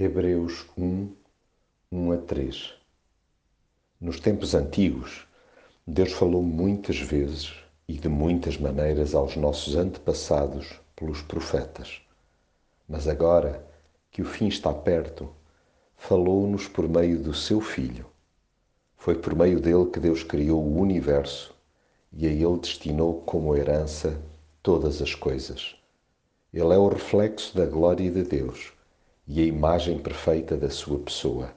Hebreus 1, 1 a 3 Nos tempos antigos, Deus falou muitas vezes e de muitas maneiras aos nossos antepassados pelos profetas. Mas agora que o fim está perto, falou-nos por meio do seu Filho. Foi por meio dele que Deus criou o universo e a ele destinou como herança todas as coisas. Ele é o reflexo da glória de Deus e a imagem perfeita da sua pessoa.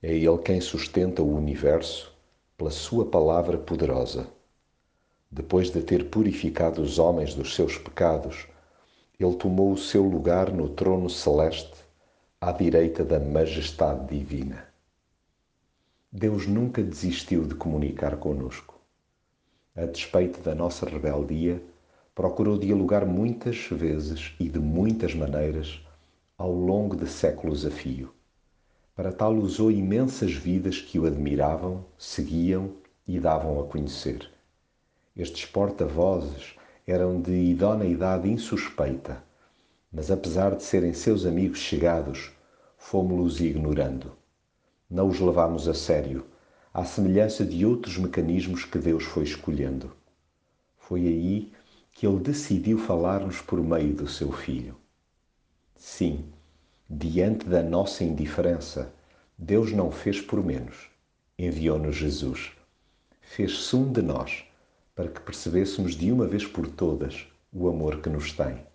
É Ele quem sustenta o universo pela Sua palavra poderosa. Depois de ter purificado os homens dos seus pecados, Ele tomou o seu lugar no trono celeste, à direita da majestade divina. Deus nunca desistiu de comunicar conosco. A despeito da nossa rebeldia, procurou dialogar muitas vezes e de muitas maneiras ao longo de séculos a fio. Para tal usou imensas vidas que o admiravam, seguiam e davam a conhecer. Estes porta-vozes eram de idoneidade insuspeita, mas apesar de serem seus amigos chegados, fomos-los ignorando. Não os levámos a sério, à semelhança de outros mecanismos que Deus foi escolhendo. Foi aí que ele decidiu falar-nos por meio do seu Filho. Sim, diante da nossa indiferença, Deus não fez por menos. Enviou-nos Jesus. Fez-se um de nós para que percebêssemos de uma vez por todas o amor que nos tem.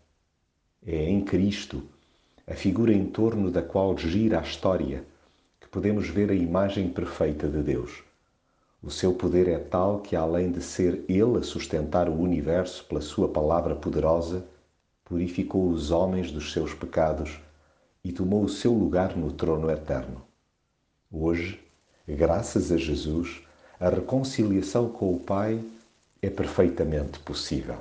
É em Cristo, a figura em torno da qual gira a história, que podemos ver a imagem perfeita de Deus. O seu poder é tal que, além de ser Ele a sustentar o universo pela Sua palavra poderosa, purificou os homens dos seus pecados e tomou o seu lugar no trono eterno. Hoje, graças a Jesus, a reconciliação com o Pai é perfeitamente possível.